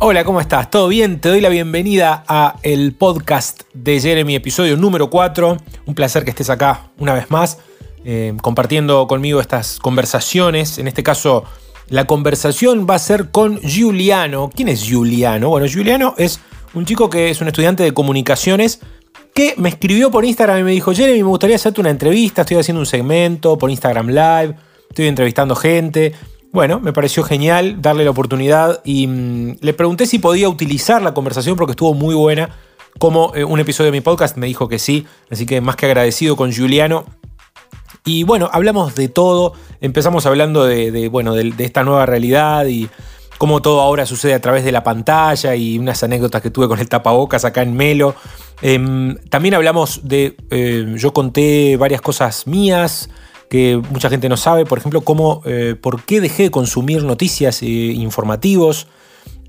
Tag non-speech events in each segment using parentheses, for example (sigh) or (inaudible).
Hola, ¿cómo estás? ¿Todo bien? Te doy la bienvenida a el podcast de Jeremy, episodio número 4. Un placer que estés acá una vez más, eh, compartiendo conmigo estas conversaciones. En este caso, la conversación va a ser con Giuliano. ¿Quién es Giuliano? Bueno, Giuliano es un chico que es un estudiante de comunicaciones que me escribió por Instagram y me dijo, Jeremy, me gustaría hacerte una entrevista, estoy haciendo un segmento por Instagram Live, estoy entrevistando gente. Bueno, me pareció genial darle la oportunidad y mm, le pregunté si podía utilizar la conversación porque estuvo muy buena como eh, un episodio de mi podcast. Me dijo que sí, así que más que agradecido con Juliano. Y bueno, hablamos de todo. Empezamos hablando de, bueno, de, esta nueva realidad y cómo todo ahora sucede a través de la pantalla y unas anécdotas que tuve con el tapabocas acá en Melo. Em, también hablamos de, eh, yo conté varias cosas mías, que mucha gente no sabe, por ejemplo, cómo, eh, por qué dejé de consumir noticias eh, informativos,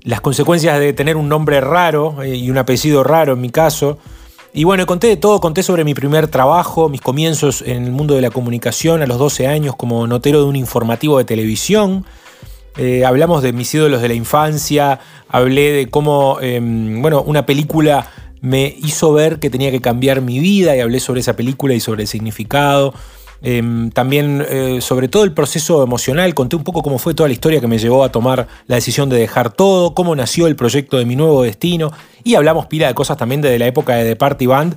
las consecuencias de tener un nombre raro eh, y un apellido raro en mi caso. Y bueno, conté de todo, conté sobre mi primer trabajo, mis comienzos en el mundo de la comunicación a los 12 años como notero de un informativo de televisión. hablamos de mis ídolos de la infancia, hablé de cómo, em, bueno, una película me hizo ver que tenía que cambiar mi vida y hablé sobre esa película y sobre el significado. Em, también eh, sobre todo el proceso emocional, conté un poco cómo fue toda la historia que me llevó a tomar la decisión de dejar todo, cómo nació el proyecto de mi nuevo destino y hablamos pila de cosas también desde la época de The Party Band,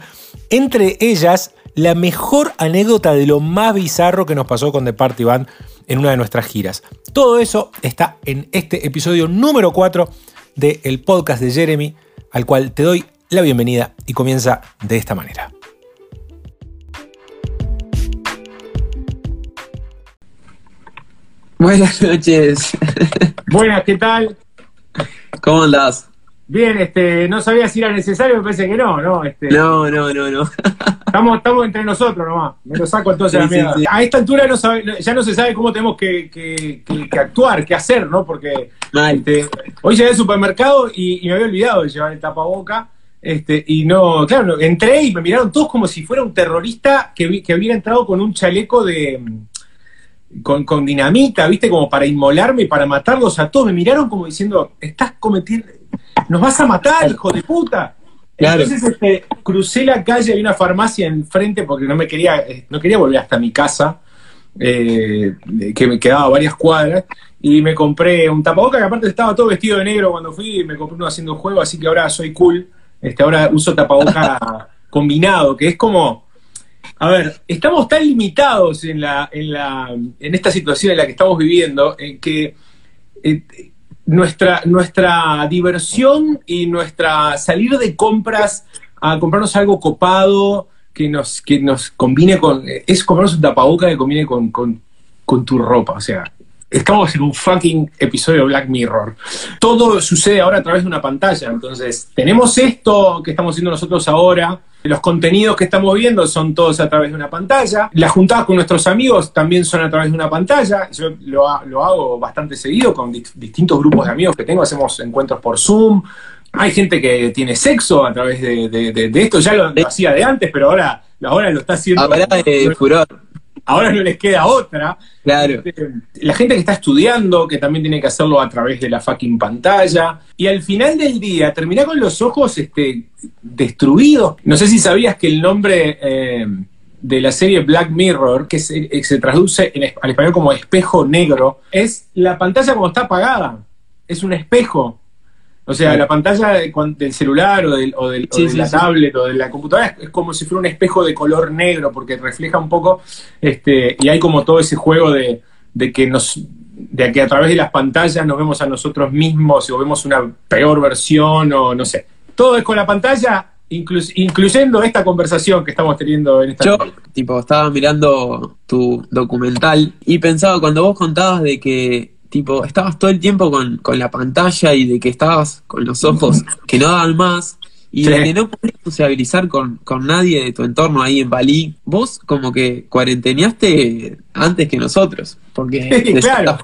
entre ellas la mejor anécdota de lo más bizarro que nos pasó con The Party Band en una de nuestras giras. Todo eso está en este episodio número 4 del podcast de Jeremy, al cual te doy la bienvenida y comienza de esta manera. Buenas noches. Buenas, ¿qué tal? ¿Cómo andás? Bien, este, no sabía si era necesario, me parece que no, ¿no? Este, no, no, no, no. Estamos, estamos entre nosotros nomás. Me lo saco entonces a esta altura no ya no se sabe cómo tenemos que, actuar, qué hacer, ¿no? Porque este, hoy llegué al supermercado y, me había olvidado de llevar el tapaboca. Este, y no, claro, entré y me miraron todos como si fuera un terrorista que, que hubiera entrado con un chaleco de, con, dinamita, ¿viste? Como para inmolarme y para matarlos a todos. Me miraron como diciendo, estás cometiendo, nos vas a matar, hijo de puta. Entonces este, crucé la calle, hay una farmacia enfrente porque no me quería, eh, no quería volver hasta mi casa, eh, que me quedaba varias cuadras, y me compré un tapaboca que aparte estaba todo vestido de negro cuando fui, y me compré uno haciendo juego, así que ahora soy cool. Este, ahora uso tapaboca (laughs) combinado, que es como a ver, estamos tan limitados en, la, en, la, en esta situación en la que estamos viviendo, en que eh, nuestra, nuestra diversión y nuestra salir de compras a comprarnos algo copado que nos, que nos combine con. Es comprarnos un tapaboca que combine con, con, con tu ropa. O sea, estamos en un fucking episodio Black Mirror. Todo sucede ahora a través de una pantalla. Entonces, tenemos esto que estamos haciendo nosotros ahora. Los contenidos que estamos viendo son todos a través de una pantalla. Las juntadas con nuestros amigos también son a través de una pantalla. Yo lo, hago bastante seguido con distintos grupos de amigos que tengo. Hacemos encuentros por Zoom. Hay gente que tiene sexo a través de, esto. Ya lo, hacía de antes, pero ahora, ahora lo está haciendo. Ahora de furor ahora no les queda otra. Claro. Este, la gente que está estudiando, que también tiene que hacerlo a través de la fucking pantalla. Y al final del día, termina con los ojos este, destruidos. No sé si sabías que el nombre eh, de la serie Black Mirror, que se, eh, se traduce en, al español como espejo negro, es la pantalla como está apagada. Es un espejo. O sea, la pantalla del celular o, del, o, del, de la tablet o de la computadora es, como si fuera un espejo de color negro porque refleja un poco, este, y hay como todo ese juego de, que nos de que a través de las pantallas nos vemos a nosotros mismos o vemos una peor versión o no sé. Todo es con la pantalla, incluyendo esta conversación que estamos teniendo en esta... Yo, tipo, estaba mirando tu documental y pensaba cuando vos contabas de que tipo, estabas todo el tiempo con, la pantalla y de que estabas con los ojos (laughs) que no daban más y de que no podías sociabilizar con, nadie de tu entorno ahí en Bali. Vos como que cuarenteneaste antes que nosotros, porque... claro.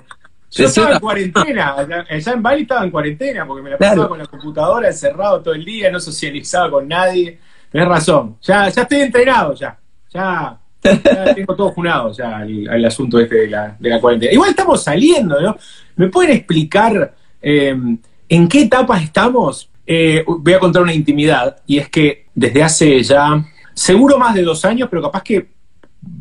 Yo estaba en cuarentena, allá, en Bali estaba en cuarentena porque me la pasaba con la computadora encerrado todo el día, no socializaba con nadie. Tenés razón, ya, ya estoy entrenado ya. Ya tengo todo funado ya el, asunto este de la, de la, cuarentena. Igual estamos saliendo, ¿no? ¿Me pueden explicar eh, ¿En qué etapa estamos? Eh, voy a contar una intimidad, y es que desde hace ya, seguro más de dos años, pero capaz que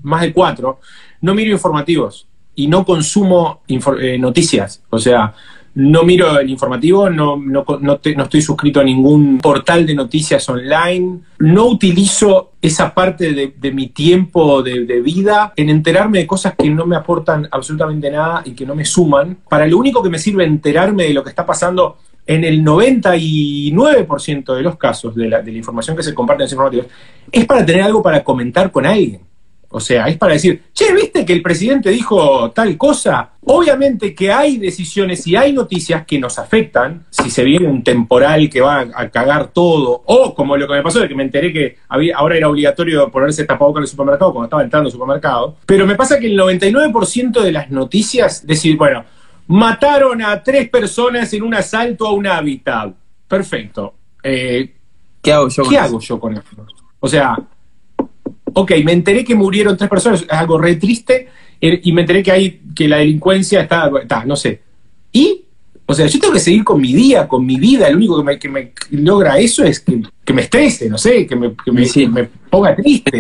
más de cuatro, no miro informativos y no consumo eh, noticias. O sea, no miro el informativo, no, no, no, estoy suscrito a ningún portal de noticias online, no utilizo esa parte de, mi tiempo de, de, vida en enterarme de cosas que no me aportan absolutamente nada y que no me suman. Para lo único que me sirve enterarme de lo que está pasando en el 99% de los casos de la, de la información que se comparte en los informativos, es para tener algo para comentar con alguien. O sea, es para decir, che, ¿viste que el presidente dijo tal cosa? Obviamente que hay decisiones y hay noticias que nos afectan, si se viene un temporal que va a cagar todo, o como lo que me pasó de que me enteré que había, ahora era obligatorio ponerse tapabocas en el supermercado cuando estaba entrando al supermercado, pero me pasa que el 99% de las noticias decir, bueno, mataron a tres personas en un asalto a un hábitat. Perfecto. Eh, ¿Qué hago yo ¿qué hago yo con eso? O sea, ok, me enteré que murieron tres personas, es algo re triste, y me enteré que hay, que la delincuencia está, está, no sé. ¿Y? O sea, yo tengo que seguir con mi día, con mi vida. Lo único que me, logra eso es que, me estrese, no sé, que me, ponga triste.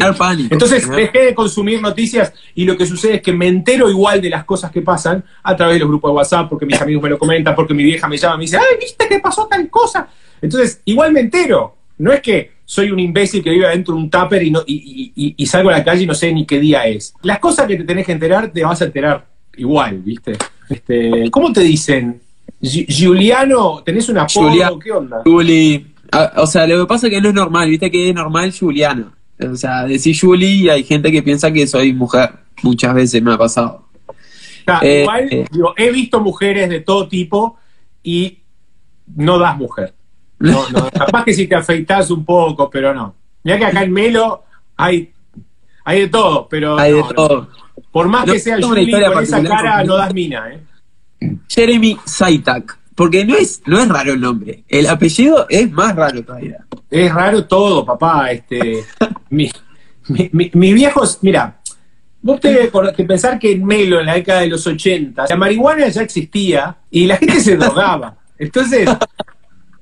Entonces dejé de consumir noticias y lo que sucede es que me entero igual de las cosas que pasan a través de los grupos de WhatsApp, porque mis amigos me lo comentan, porque mi vieja me llama y me dice, ay, ¿viste que pasó tal cosa? Entonces, igual me entero. No es que soy un imbécil que vive adentro de un tupper y, no, y, salgo a la calle y no sé ni qué día es. Las cosas que te tenés que enterar, te vas a enterar igual, ¿viste? Este, ¿Cómo te dicen? Giuliano, ¿tenés una apodo? ¿Qué onda? Juli. O sea, lo que pasa es que no es normal, ¿viste? Que es normal Juliano. O sea, decir Juli y hay gente que piensa que soy mujer. Muchas veces me ha pasado. Eh, igual, eh. he visto mujeres de todo tipo y no das mujer. No, (laughs) no, capaz que si te afeitas un poco, pero no. Mira que acá en Melo hay, hay de todo, pero. Hay de todo. Por más que sea Juli, con esa cara no das mina, ¿eh? Jeremy Saitak. Porque no es, no es raro el nombre. El apellido es más raro todavía. Es raro todo, papá. Este, (laughs) mis viejos, mira, vos tenés que pensar que en Melo, en la década de los 80, la marihuana ya existía y la gente se drogaba. Entonces,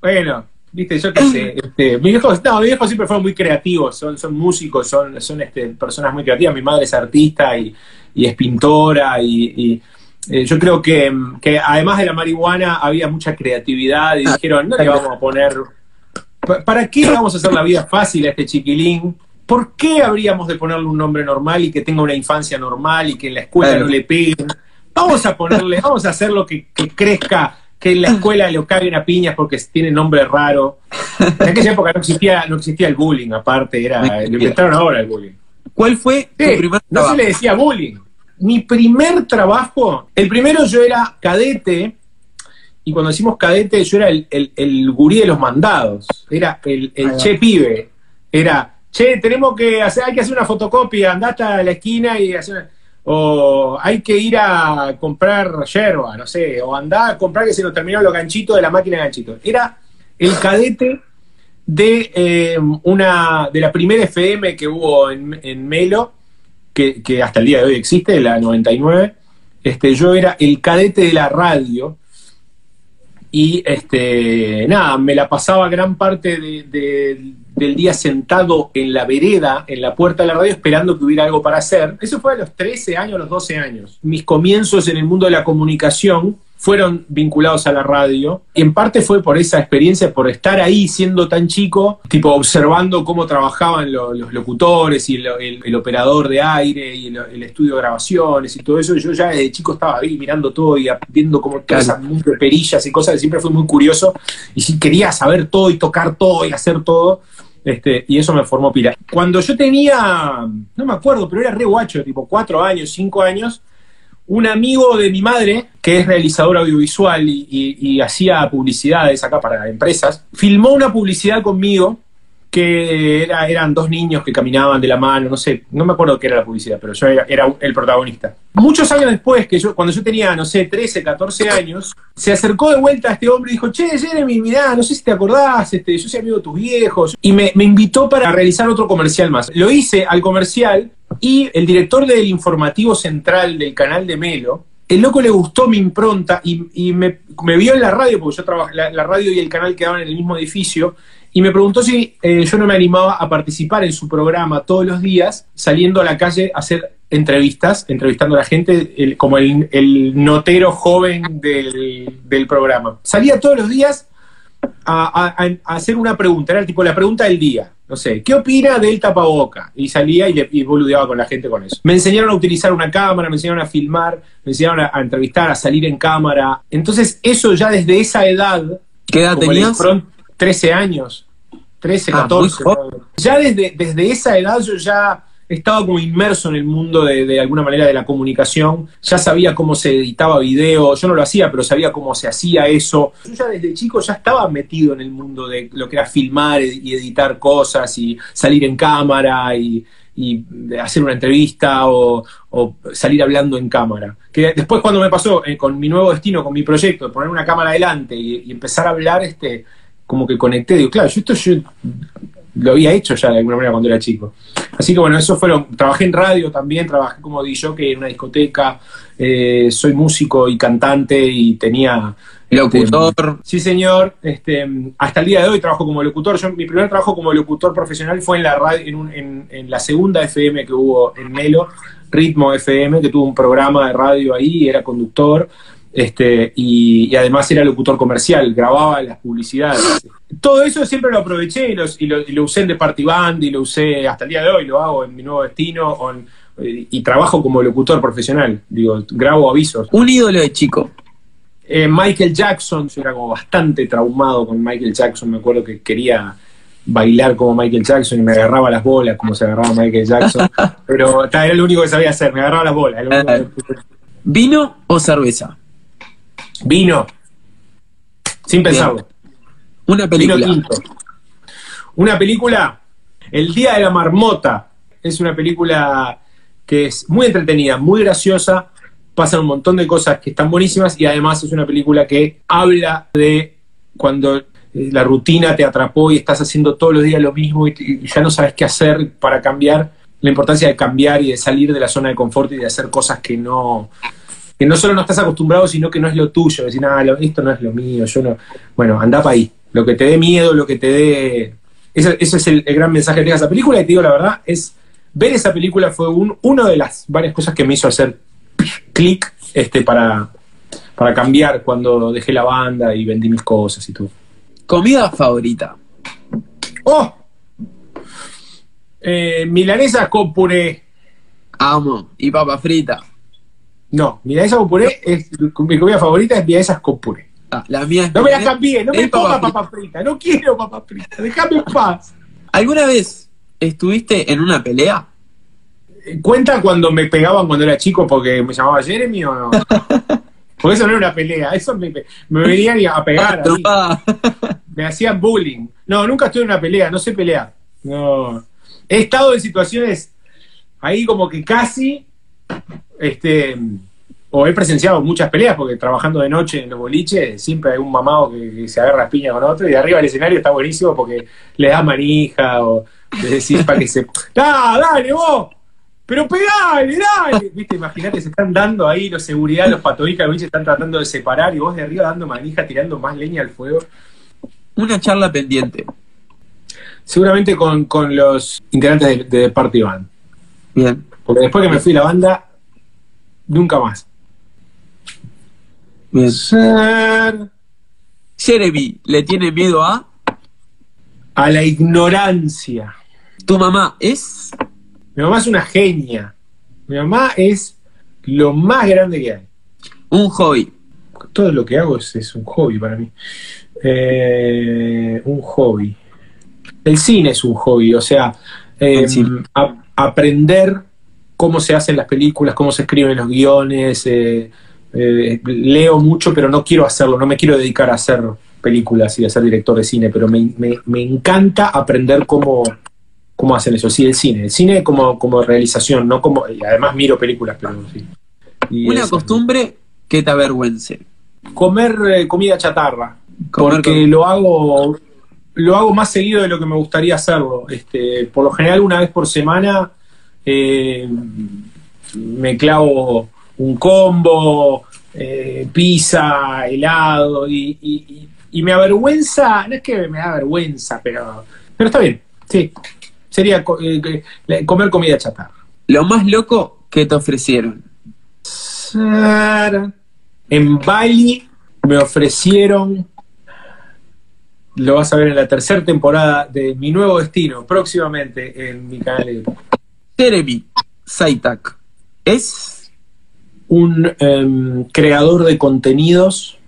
bueno, viste, yo qué sé. (coughs) Este, mis viejos, no, mis viejos siempre fueron muy creativos, son, son músicos, son, son este, personas muy creativas. Mi madre es artista y, es pintora y, eh, yo creo que, que, además de la marihuana había mucha creatividad y ah, dijeron, no le vamos a poner, ¿para qué vamos a hacer la vida fácil a este chiquilín? ¿Por qué habríamos de ponerle un nombre normal y que tenga una infancia normal y que en la escuela no le peguen? Vamos a ponerle, vamos a hacer lo que, que crezca que en la escuela lo caguen a piñas porque tiene nombre raro. En aquella época no existía, no existía el bullying, aparte, era, lo inventaron ahora el bullying. ¿Cuál fue tu primer trabajo? No se le decía bullying. Mi primer trabajo, el primero yo era cadete, y cuando decimos cadete, yo era el, el, gurí de los mandados, era el, el che pibe, era, che, tenemos que hacer, hay que hacer una fotocopia, andá hasta la esquina y hacer o hay que ir a comprar yerba, no sé, o andar a comprar que se nos terminó los ganchitos de la máquina de ganchitos. Era el cadete de eh, una de la primera FM que hubo en, Melo, que, hasta el día de hoy existe, la 99. Este, yo era el cadete de la radio y este, nada, me la pasaba gran parte de, del día sentado en la vereda, en la puerta de la radio, esperando que hubiera algo para hacer. Eso fue a los 13 años, a los 12 años. Mis comienzos en el mundo de la comunicación fueron vinculados a la radio. Y en parte fue por esa experiencia, por estar ahí siendo tan chico, tipo observando cómo trabajaban los locutores y el, operador de aire y el, estudio de grabaciones y todo eso. Yo ya desde chico estaba ahí mirando todo y viendo cómo claro. de perillas y cosas, siempre fue muy curioso y quería saber todo y tocar todo y hacer todo. Este, y eso me formó pila. Cuando yo tenía, no me acuerdo, pero era re guacho, tipo cuatro años, cinco años, un amigo de mi madre, que es realizador audiovisual y, hacía publicidades acá para empresas, filmó una publicidad conmigo que era, eran dos niños que caminaban de la mano, no sé, no me acuerdo qué era la publicidad, pero yo era, el protagonista. Muchos años después, que yo, cuando yo tenía, no sé, 13, 14 años, se acercó de vuelta a este hombre y dijo, che, Jeremy, mirá, no sé si te acordás, este, yo soy amigo de tus viejos, y me, me invitó para realizar otro comercial más. Lo hice al comercial y el director del informativo central del canal de Melo, el loco le gustó mi impronta y, me, vio en la radio, porque yo trabajaba, la, radio y el canal quedaban en el mismo edificio, y me preguntó si eh, yo no me animaba a participar en su programa todos los días, saliendo a la calle a hacer entrevistas, entrevistando a la gente, como el, notero joven del, programa. Salía todos los días a, hacer una pregunta, era tipo la pregunta del día. No sé, ¿qué opina del tapaboca? Y salía y, le, y boludeaba con la gente con eso. Me enseñaron a utilizar una cámara, me enseñaron a filmar, me enseñaron a, entrevistar, a salir en cámara. Entonces, eso ya desde esa edad. ¿Qué edad tenías? 13 años. 13, 14. Ah, ya desde, desde esa edad yo ya estaba como inmerso en el mundo de, de, alguna manera de la comunicación, ya sabía cómo se editaba video, yo no lo hacía, pero sabía cómo se hacía eso. Yo ya desde chico ya estaba metido en el mundo de lo que era filmar y editar cosas y salir en cámara y, hacer una entrevista o, salir hablando en cámara. Que después cuando me pasó eh, con mi nuevo destino, con mi proyecto, de poner una cámara adelante y, empezar a hablar, este, como que conecté, digo, claro, yo esto yo lo había hecho ya de alguna manera cuando era chico. Así que bueno, eso fueron, trabajé en radio también, trabajé como DJ en una discoteca, eh, soy músico y cantante y tenía... Locutor. Este, sí, señor. Este, hasta el día de hoy trabajo como locutor. Yo, mi primer trabajo como locutor profesional fue en la radio, en, en, la segunda FM que hubo en Melo, Ritmo FM, que tuvo un programa de radio ahí, era conductor. Este, y, y, además era locutor comercial, grababa las publicidades todo eso siempre lo aproveché y, lo, usé en The Party Band y lo usé hasta el día de hoy, lo hago en mi nuevo destino y trabajo como locutor profesional, digo, grabo avisos. Un ídolo de chico. Eh, Michael Jackson, yo era como bastante traumado con Michael Jackson, me acuerdo que quería bailar como Michael Jackson y me agarraba las bolas como se agarraba Michael Jackson, (laughs) pero era lo único que sabía hacer, me agarraba las bolas. ¿Vino o cerveza? Vino, sin pensarlo. Una película. Una película, El Día de la Marmota. Es una película que es muy entretenida, muy graciosa, pasan un montón de cosas que están buenísimas y además es una película que habla de cuando eh, la rutina te atrapó y estás haciendo todos los días lo mismo y, ya no sabes qué hacer para cambiar, la importancia de cambiar y de salir de la zona de confort y de hacer cosas que no, que no solo no estás acostumbrado, sino que no es lo tuyo, decir, nada, esto no es lo mío, yo no, bueno, anda para ahí lo que te dé miedo, lo que te dé... Ese, es el, gran mensaje de esa película y te digo la verdad, es ver esa película fue un, una de las varias cosas que me hizo hacer clic este, para, para cambiar cuando dejé la banda y vendí mis cosas y todo. ¿Comida favorita? ¡Oh! Eh, milanesa con puré. Amo. ¿Y papa frita? No, milanesa con puré es mi comida favorita es milanesa con puré. Ah, la mía no me la cambié, no me ponga papa frita, no quiero papa frita, déjame en paz. ¿Alguna vez estuviste en una pelea? ¿Cuenta cuando me pegaban cuando era chico porque me llamaba Jeremy o no? (laughs) Porque eso no era una pelea, eso me, me venían a pegar. Me hacían bullying. No, nunca estuve en una pelea, no sé pelear. No. He estado en situaciones ahí como que casi, este, o he presenciado muchas peleas, porque trabajando de noche en los boliches, siempre hay un mamado que, se agarra piña con otro, y de arriba del escenario está buenísimo porque le da manija, o le decís para que se. (laughs) ¡Ah, dale vos! ¡Pero pegale, dale! Viste, imagínate, se están dando ahí los seguridad, los patodicas boliche están tratando de separar, y vos de arriba dando manija, tirando más leña al fuego. Una charla pendiente. Seguramente con, los integrantes de, de Party Band. Bien. Porque después que me fui a la banda, nunca más. Ser. Jeremy, ¿le tiene miedo a? A la ignorancia. ¿Tu mamá es? Mi mamá es una genia. Mi mamá es lo más grande que hay. Un hobby. Todo lo que hago es, un hobby para mí. Eh, un hobby. El cine es un hobby, o sea, eh, aprender cómo se hacen las películas, cómo se escriben los guiones, eh, eh, leo mucho, pero no quiero hacerlo, no me quiero dedicar a hacer películas y a ser director de cine, pero me, encanta aprender cómo, cómo hacen eso. Sí, el cine, el cine como, como realización, no como. Y además miro películas, pero sí. Una costumbre que te avergüence. Comer eh, comida chatarra. porque lo hago. Lo hago más seguido de lo que me gustaría hacerlo. Este, por lo general, una vez por semana eh, me clavo un combo, eh, pizza, helado, y, y- y me avergüenza, no es que me da vergüenza, pero, pero está bien, sí. Sería eh, comer comida chatarra. Lo más loco que te ofrecieron. En Bali me ofrecieron, lo vas a ver en la tercera temporada de Mi Nuevo Destino, próximamente en mi canal de YouTube. Jeremy Saitak es un em, creador de contenidos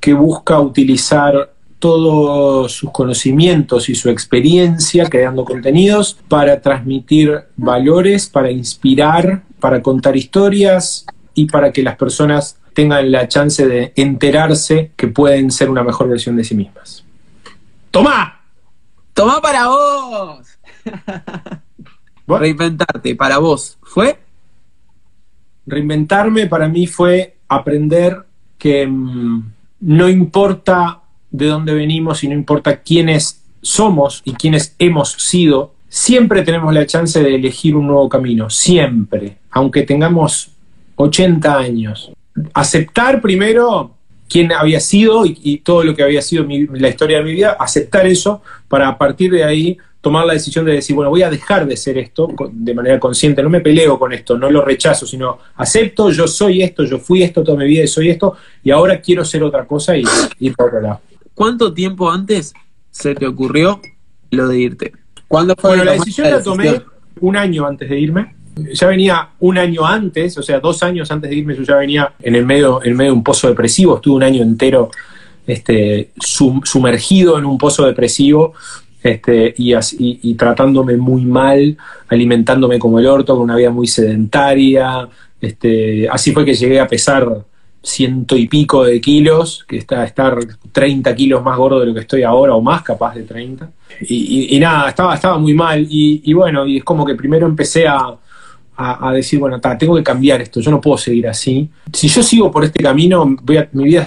que busca utilizar todos sus conocimientos y su experiencia creando contenidos para transmitir valores, para inspirar, para contar historias y para que las personas tengan la chance de enterarse que pueden ser una mejor versión de sí mismas. ¡Toma! Tomá para vos. (laughs) Reinventarte para vos. ¿Fue? Reinventarme para mí fue aprender que mm, no importa de dónde venimos y no importa quiénes somos y quiénes hemos sido, siempre tenemos la chance de elegir un nuevo camino, siempre, aunque tengamos 80 años. Aceptar primero quién había sido y, y todo lo que había sido mi- la historia de mi vida, aceptar eso para a partir de ahí tomar la decisión de decir, bueno, voy a dejar de ser esto de manera consciente, no me peleo con esto, no lo rechazo, sino acepto, yo soy esto, yo fui esto toda mi vida y soy esto, y ahora quiero ser otra cosa y ir para otro lado. ¿Cuánto tiempo antes se te ocurrió lo de irte? ¿Cuándo fue Bueno, la decisión la tomé decisión? un año antes de irme. Ya venía un año antes, o sea, dos años antes de irme, yo ya venía en el medio, en medio de un pozo depresivo. Estuve un año entero este, sum- sumergido en un pozo depresivo este, y, así- y tratándome muy mal, alimentándome como el orto, con una vida muy sedentaria. Este, así fue que llegué a pesar ciento y pico de kilos, que está estar 30 kilos más gordo de lo que estoy ahora, o más, capaz de 30. Y, nada, estaba, estaba muy mal. Y, bueno, y es como que primero empecé a, a- a decir, bueno, ta, tengo que cambiar esto, yo no puedo seguir así. Si yo sigo por este camino, voy a- mi vida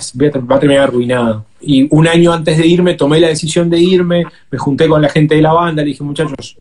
va a terminar arruinada. Y un año antes de irme, tomé la decisión de irme, me junté con la gente de la banda, le dije, muchachos,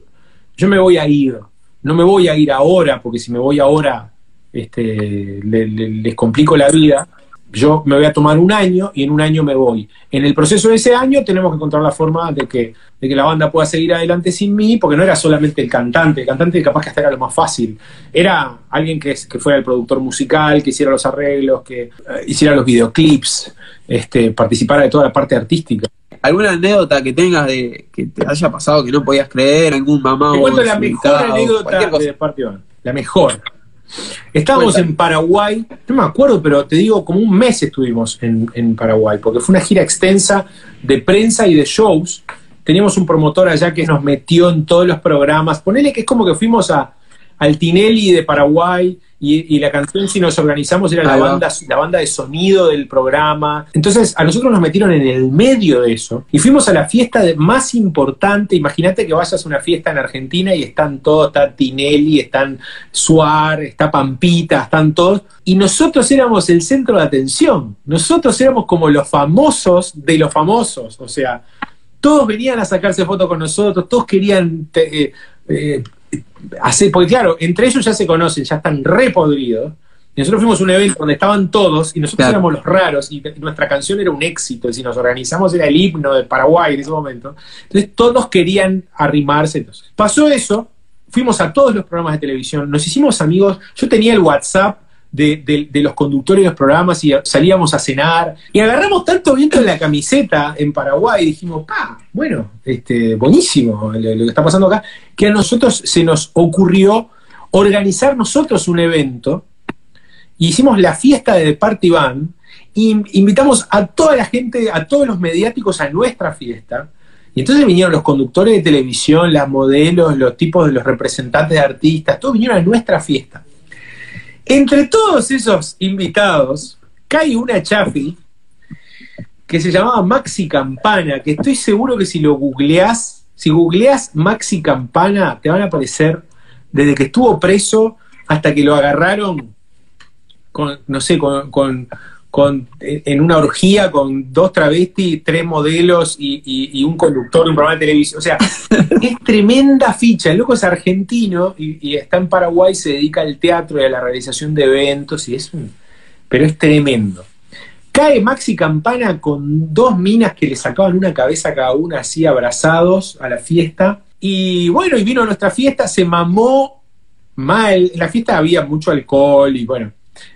yo me voy a ir, no me voy a ir ahora, porque si me voy ahora, este, le- le- les complico la vida. Yo me voy a tomar un año y en un año me voy. En el proceso de ese año tenemos que encontrar la forma de que, de que la banda pueda seguir adelante sin mí, porque no era solamente el cantante, el cantante capaz que hasta era lo más fácil. Era alguien que, que fuera el productor musical, que hiciera los arreglos, que eh, hiciera los videoclips, este, participara de toda la parte artística. ¿Alguna anécdota que tengas de que te haya pasado que no podías creer? ¿Algún mamá Te cuento la mejor anécdota de. La mejor. Estábamos en Paraguay, no me acuerdo, pero te digo, como un mes estuvimos en, en Paraguay, porque fue una gira extensa de prensa y de shows. Teníamos un promotor allá que nos metió en todos los programas. Ponele que es como que fuimos a, al Tinelli de Paraguay y, y la canción Si nos organizamos era la banda, la banda de sonido del programa. Entonces a nosotros nos metieron en el medio de eso y fuimos a la fiesta de- más importante. Imagínate que vayas a una fiesta en Argentina y están todos, está Tinelli, están Suar, está Pampita, están todos. Y nosotros éramos el centro de atención. Nosotros éramos como los famosos de los famosos. O sea, todos venían a sacarse fotos con nosotros, todos querían te- eh, eh, hacer, porque claro, entre ellos ya se conocen, ya están re podridos. Y nosotros fuimos a un evento donde estaban todos y nosotros Claro. éramos los raros y nuestra canción era un éxito. Y si nos organizamos era el himno de Paraguay en ese momento. Entonces todos querían arrimarse. Entonces, pasó eso, fuimos a todos los programas de televisión, nos hicimos amigos. Yo tenía el WhatsApp de, de- de los conductores de los programas y salíamos a cenar. Y agarramos tanto viento en la camiseta en Paraguay y dijimos, pa, bueno, este, buenísimo lo, que está pasando acá, que a nosotros se nos ocurrió organizar nosotros un evento. Y hicimos la fiesta de Party y invitamos a toda la gente, a todos los mediáticos a nuestra fiesta. Y entonces vinieron los conductores de televisión, las modelos, los tipos de los representantes de artistas, todos vinieron a nuestra fiesta. Entre todos esos invitados, cae una chafi que se llamaba Maxi Campana, que estoy seguro que si lo googleás, si googleás Maxi Campana, te van a aparecer desde que estuvo preso hasta que lo agarraron con, no sé, con, con- con- en una orgía con dos travestis, tres modelos y, y- y un conductor de un programa de televisión. O sea, (laughs) es tremenda ficha. El loco es argentino y, y está en Paraguay, se dedica al teatro y a la realización de eventos y es un pero es tremendo. Cae Maxi Campana con dos minas que le sacaban una cabeza cada una así abrazados a la fiesta. Y bueno, y vino a nuestra fiesta, se mamó mal. En la fiesta había mucho alcohol y bueno.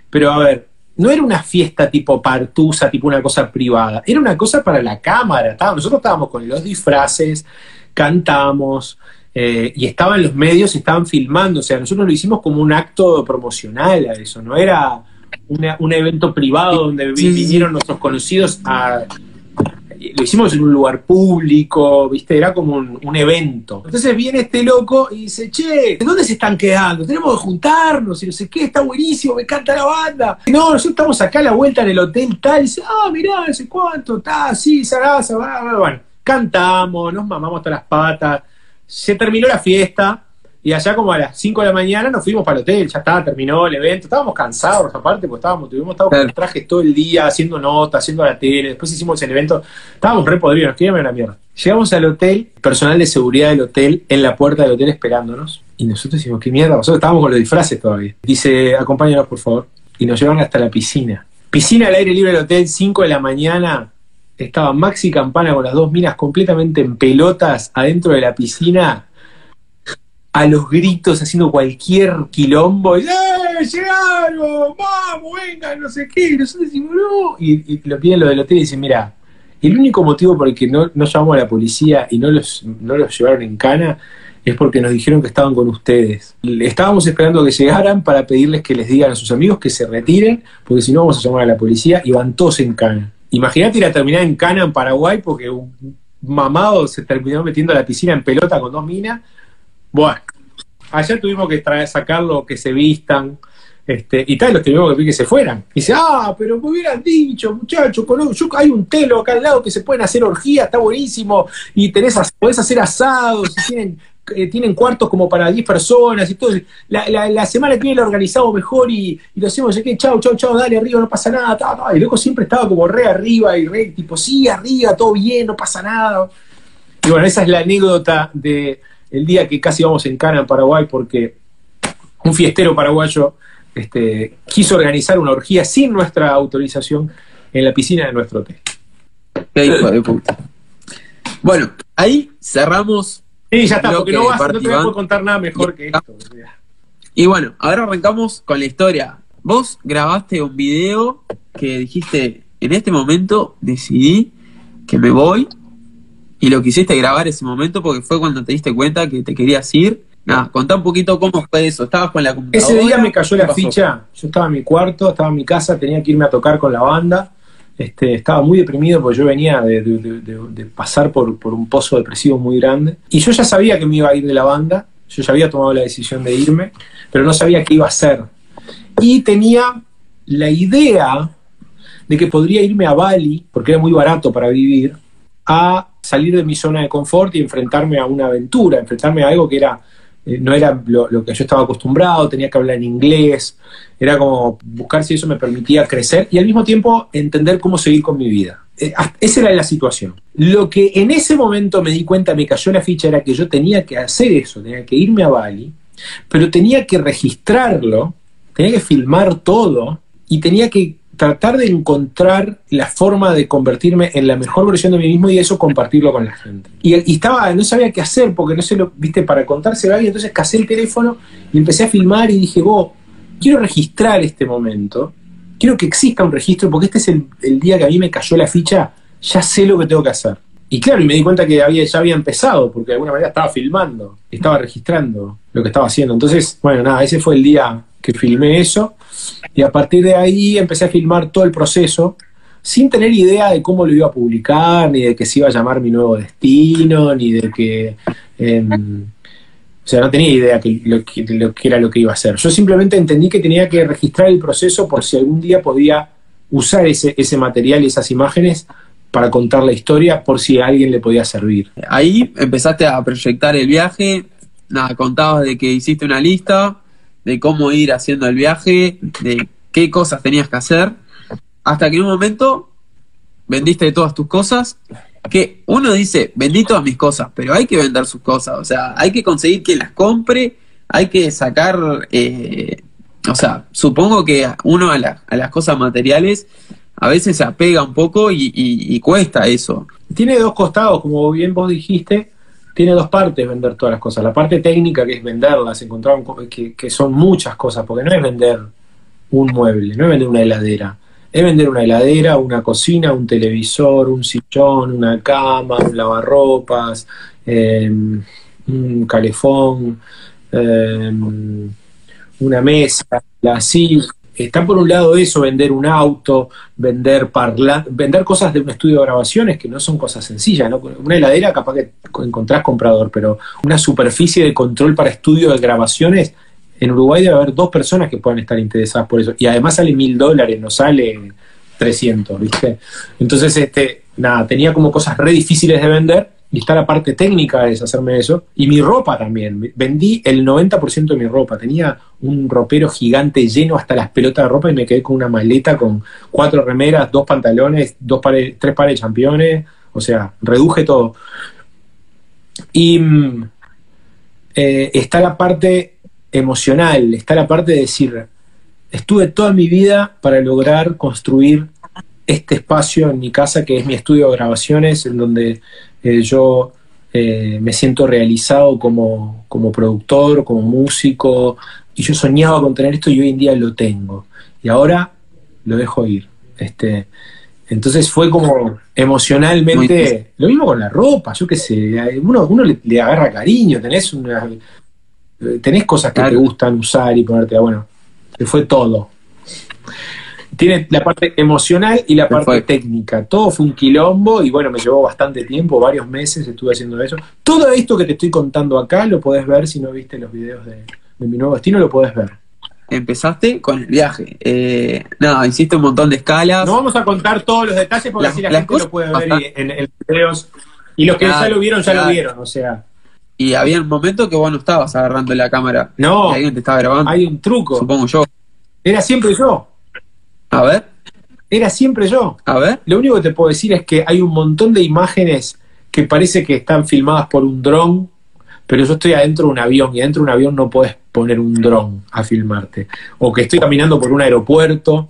Pero a ver, no era una fiesta tipo partusa, tipo una cosa privada. Era una cosa para la cámara. Nosotros estábamos con los disfraces, cantamos, eh, y estaban los medios, estaban filmando. O sea, nosotros lo hicimos como un acto promocional a eso. No era un evento privado donde vinieron nuestros conocidos a... Lo hicimos en un lugar público, ¿viste? Era como un, evento. Entonces viene este loco y dice, che, ¿dónde se están quedando? Tenemos que juntarnos y no sé qué, está buenísimo, me encanta la banda. No, nosotros estamos acá a la vuelta en el hotel tal, y dice, ah, mirá, sé cuánto, está, sí, Sarasa, bueno, cantamos, nos mamamos todas las patas. Se terminó la fiesta, y allá como a las 5 de la mañana nos fuimos para el hotel, ya estaba, terminó el evento, estábamos cansados aparte, pues estábamos, tuvimos estado con trajes todo el día, haciendo notas, haciendo la tele, después hicimos el evento, estábamos re podridos, nos queríamos la mierda. Llegamos al hotel, personal de seguridad del hotel en la puerta del hotel esperándonos, y nosotros decimos, ¿qué mierda? Nosotros estábamos con los disfraces todavía. Dice, acompáñanos por favor, y nos llevan hasta la piscina. Piscina al aire libre del hotel, 5 de la mañana, estaba Maxi Campana con las dos minas completamente en pelotas adentro de la piscina a los gritos haciendo cualquier quilombo, y ¡eh! ¡Llegaron! ¡Vamos! ¡Venga! No sé qué. Y nosotros decimos, no. Y, lo piden lo del hotel y dicen, mira, el único motivo por el que no, no llamamos a la policía y no los, no los llevaron en cana es porque nos dijeron que estaban con ustedes. Estábamos esperando que llegaran para pedirles que les digan a sus amigos que se retiren, porque si no vamos a llamar a la policía y van todos en cana. Imagínate ir a terminar en cana en Paraguay porque un mamado se terminó metiendo a la piscina en pelota con dos minas bueno, allá tuvimos que traer, sacarlo, que se vistan, este, y tal, los tuvimos que que se fueran. Y dice, ah, pero me hubieran dicho, muchachos, hay un telo acá al lado que se pueden hacer orgías, está buenísimo, y tenés, podés hacer asados, y tienen, eh, tienen cuartos como para 10 personas, y todo. La, semana que viene lo organizamos mejor y, lo hacemos, que chau, chau, chau, dale arriba, no pasa nada, y luego siempre estaba como re arriba y re tipo, sí, arriba, todo bien, no pasa nada. Y bueno, esa es la anécdota de el día que casi vamos en cana en Paraguay porque un fiestero paraguayo este, quiso organizar una orgía sin nuestra autorización en la piscina de nuestro hotel. Qué hijo de puta. Bueno, ahí cerramos. Sí, ya está, porque no, vas, no te voy a contar nada mejor que esto. Y bueno, ahora arrancamos con la historia. Vos grabaste un video que dijiste, en este momento decidí que me voy y lo quisiste grabar ese momento porque fue cuando te diste cuenta que te querías ir. Nada, contá un poquito cómo fue eso. Estabas con la computadora. Ese día me cayó la ficha. Yo estaba en mi cuarto, estaba en mi casa, tenía que irme a tocar con la banda. Este, estaba muy deprimido porque yo venía de, pasar por, por, un pozo depresivo muy grande. Y yo ya sabía que me iba a ir de la banda, yo ya había tomado la decisión de irme, pero no sabía qué iba a hacer. Y tenía la idea de que podría irme a Bali, porque era muy barato para vivir, a salir de mi zona de confort y enfrentarme a una aventura, enfrentarme a algo que era eh, no era lo, que yo estaba acostumbrado, tenía que hablar en inglés, era como buscar si eso me permitía crecer y al mismo tiempo entender cómo seguir con mi vida. Eh, esa era la situación. Lo que en ese momento me di cuenta, me cayó la ficha, era que yo tenía que hacer eso, tenía que irme a Bali, pero tenía que registrarlo, tenía que filmar todo y tenía que tratar de encontrar la forma de convertirme en la mejor versión de mí mismo y eso compartirlo con la gente. Y, estaba, no sabía qué hacer porque no sé lo, viste, para contárselo a alguien, entonces casé el teléfono y empecé a filmar y dije, vos, quiero registrar este momento, quiero que exista un registro porque este es el, día que a mí me cayó la ficha, ya sé lo que tengo que hacer. Y claro, y me di cuenta que había, ya había empezado, porque de alguna manera estaba filmando, estaba registrando lo que estaba haciendo. Entonces, bueno, nada, ese fue el día que filmé eso. Y a partir de ahí empecé a filmar todo el proceso, sin tener idea de cómo lo iba a publicar, ni de que se iba a llamar mi nuevo destino, ni de que... Em, o sea, no tenía idea de lo, que, era lo que iba a hacer. Yo simplemente entendí que tenía que registrar el proceso por si algún día podía usar ese, ese material y esas imágenes para contar la historia por si a alguien le podía servir. Ahí empezaste a proyectar el viaje, nada, contabas de que hiciste una lista, de cómo ir haciendo el viaje, de qué cosas tenías que hacer, hasta que en un momento vendiste todas tus cosas, que uno dice, vendí todas mis cosas, pero hay que vender sus cosas, o sea, hay que conseguir que las compre, hay que sacar eh, o sea, supongo que uno a, a las cosas materiales a veces se apega un poco y, cuesta eso. Tiene dos costados, como bien vos dijiste, tiene dos partes vender todas las cosas. La parte técnica, que es venderlas, encontrar que, son muchas cosas, porque no es vender un mueble, no es vender una heladera. Es vender una heladera, una cocina, un televisor, un sillón, una cama, un lavarropas, em, un calefón, em, una mesa, la silla, está por un lado eso, vender un auto, vender parla vender cosas de un estudio de grabaciones que no son cosas sencillas, ¿no? Una heladera capaz que encontrás comprador, pero una superficie de control para estudio de grabaciones, en Uruguay debe haber dos personas que puedan estar interesadas por eso. Y además sale mil dólares, no sale 300, ¿viste? Entonces, este, nada, tenía como cosas re difíciles de vender y está la parte técnica de deshacerme eso. Y mi ropa también. Vendí el 90% de mi ropa. Tenía un ropero gigante lleno hasta las pelotas de ropa y me quedé con una maleta con cuatro remeras, dos pantalones, dos tres pares de championes. O sea, reduje todo. Y mm, eh, está la parte emocional, está la parte de decir, estuve toda mi vida para lograr construir este espacio en mi casa que es mi estudio de grabaciones, en donde eh, yo eh, me siento realizado como, como productor, como músico, y yo soñaba con tener esto y hoy en día lo tengo. Y ahora lo dejo ir. Este, entonces fue como emocionalmente, lo mismo con la ropa, yo qué sé, uno, uno le, agarra cariño, tenés una, tenés cosas que te gustan usar y ponerte, bueno, fue todo tiene la parte emocional y la parte técnica. Todo fue un quilombo y bueno, me llevó bastante tiempo, varios meses estuve haciendo eso. Todo esto que te estoy contando acá lo podés ver si no viste los videos de, mi nuevo destino, lo podés ver. Empezaste con el viaje. Eh, nada, hiciste un montón de escalas. No vamos a contar todos los detalles porque así la gente lo puede ver en, en, videos. Y los que ya lo vieron, ya lo vieron, o sea. Y había un momento que vos no estabas agarrando la cámara. No. alguien te estaba grabando. Hay un truco. Supongo yo. Era siempre yo. A ver. Era siempre yo. A ver. Lo único que te puedo decir es que hay un montón de imágenes que parece que están filmadas por un dron, pero yo estoy adentro de un avión y adentro de un avión no puedes poner un dron a filmarte. O que estoy caminando por un aeropuerto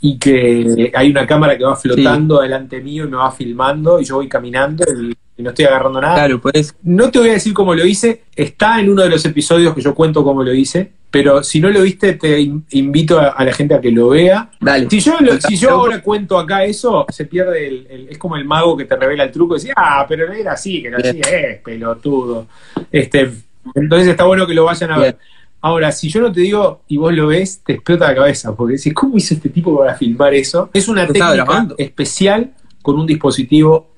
y que hay una cámara que va flotando delante mío y me va filmando y yo voy caminando y, no estoy agarrando nada. Claro, pues. No te voy a decir cómo lo hice, está en uno de los episodios que yo cuento cómo lo hice, pero si no lo viste, te invito a, la gente a que lo vea. Dale. Si yo, si yo ahora cuento acá eso, se pierde el, Es como el mago que te revela el truco y dice, ah, pero no era así, que no así, es pelotudo. Este, entonces está bueno que lo vayan a ver. Ahora, si yo no te digo y vos lo ves, te explota la cabeza, porque decís, ¿cómo hizo este tipo para filmar eso? Es una técnica especial con un dispositivo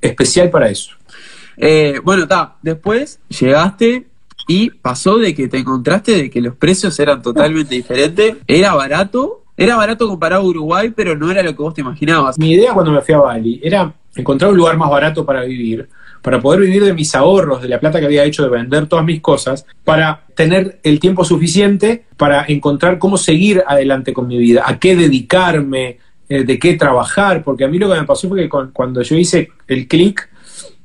especial para eso. Eh, bueno, está. Después llegaste, y pasó de que te encontraste de que los precios eran totalmente diferentes. Era barato, era barato comparado a Uruguay, pero no era lo que vos te imaginabas. Mi idea cuando me fui a Bali era encontrar un lugar más barato para vivir, para poder vivir de mis ahorros, de la plata que había hecho de vender todas mis cosas, para tener el tiempo suficiente para encontrar cómo seguir adelante con mi vida, a qué dedicarme, eh, de qué trabajar, porque a mí lo que me pasó fue que cuando yo hice el clic,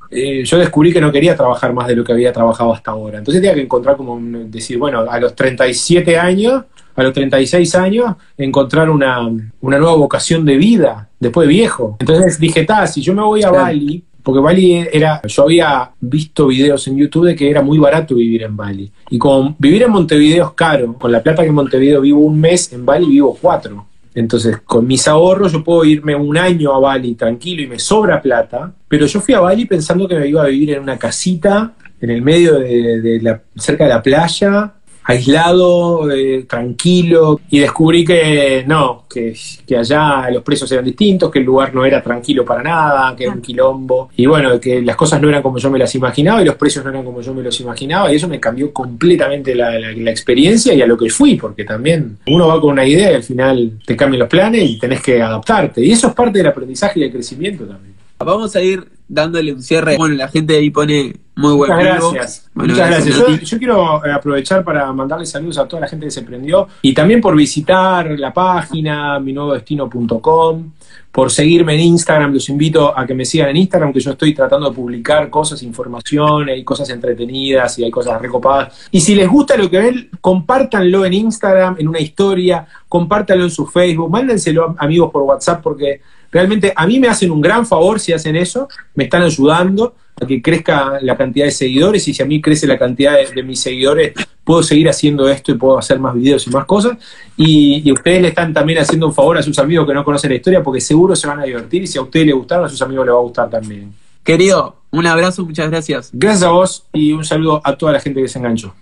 eh, yo descubrí que no quería trabajar más de lo que había trabajado hasta ahora. Entonces tenía que encontrar como decir, bueno, a los 37 años, a los 36 años, encontrar una, nueva vocación de vida, después de viejo. Entonces dije, ta, si yo me voy a Bali, porque Bali era, yo había visto videos en YouTube de que era muy barato vivir en Bali. Y como vivir en Montevideo es caro, con la plata que en Montevideo vivo un mes, en Bali vivo cuatro. Entonces, con mis ahorros yo puedo irme un año a Bali tranquilo y me sobra plata, pero yo fui a Bali pensando que me iba a vivir en una casita en el medio de, la, cerca de la playa, aislado, eh, tranquilo, y descubrí que no, que, que, allá los precios eran distintos, que el lugar no era tranquilo para nada, que era un quilombo, y bueno, que las cosas no eran como yo me las imaginaba y los precios no eran como yo me los imaginaba, y eso me cambió completamente la, la experiencia y a lo que fui, porque también uno va con una idea y al final te cambian los planes y tenés que adaptarte, y eso es parte del aprendizaje y del crecimiento también. Vamos a ir dándole un cierre. Bueno, la gente ahí pone muy buen Muchas gracias. Muchas gracias. Yo, quiero eh, aprovechar para mandarle saludos a toda la gente que se prendió y también por visitar la página minuevodestino.com, por seguirme en Instagram. Los invito a que me sigan en Instagram, que yo estoy tratando de publicar cosas, información, hay cosas entretenidas y hay cosas recopadas. Y si les gusta lo que ven, compártanlo en Instagram, en una historia, compártanlo en su Facebook, mándenselo a amigos por WhatsApp, porque realmente a mí me hacen un gran favor si hacen eso, me están ayudando a que crezca la cantidad de seguidores y si a mí crece la cantidad de, mis seguidores, puedo seguir haciendo esto y puedo hacer más videos y más cosas. Y, ustedes le están también haciendo un favor a sus amigos que no conocen la historia porque seguro se van a divertir y si a ustedes les gustaron, a sus amigos les va a gustar también. Querido, un abrazo, muchas gracias. Gracias a vos y un saludo a toda la gente que se enganchó.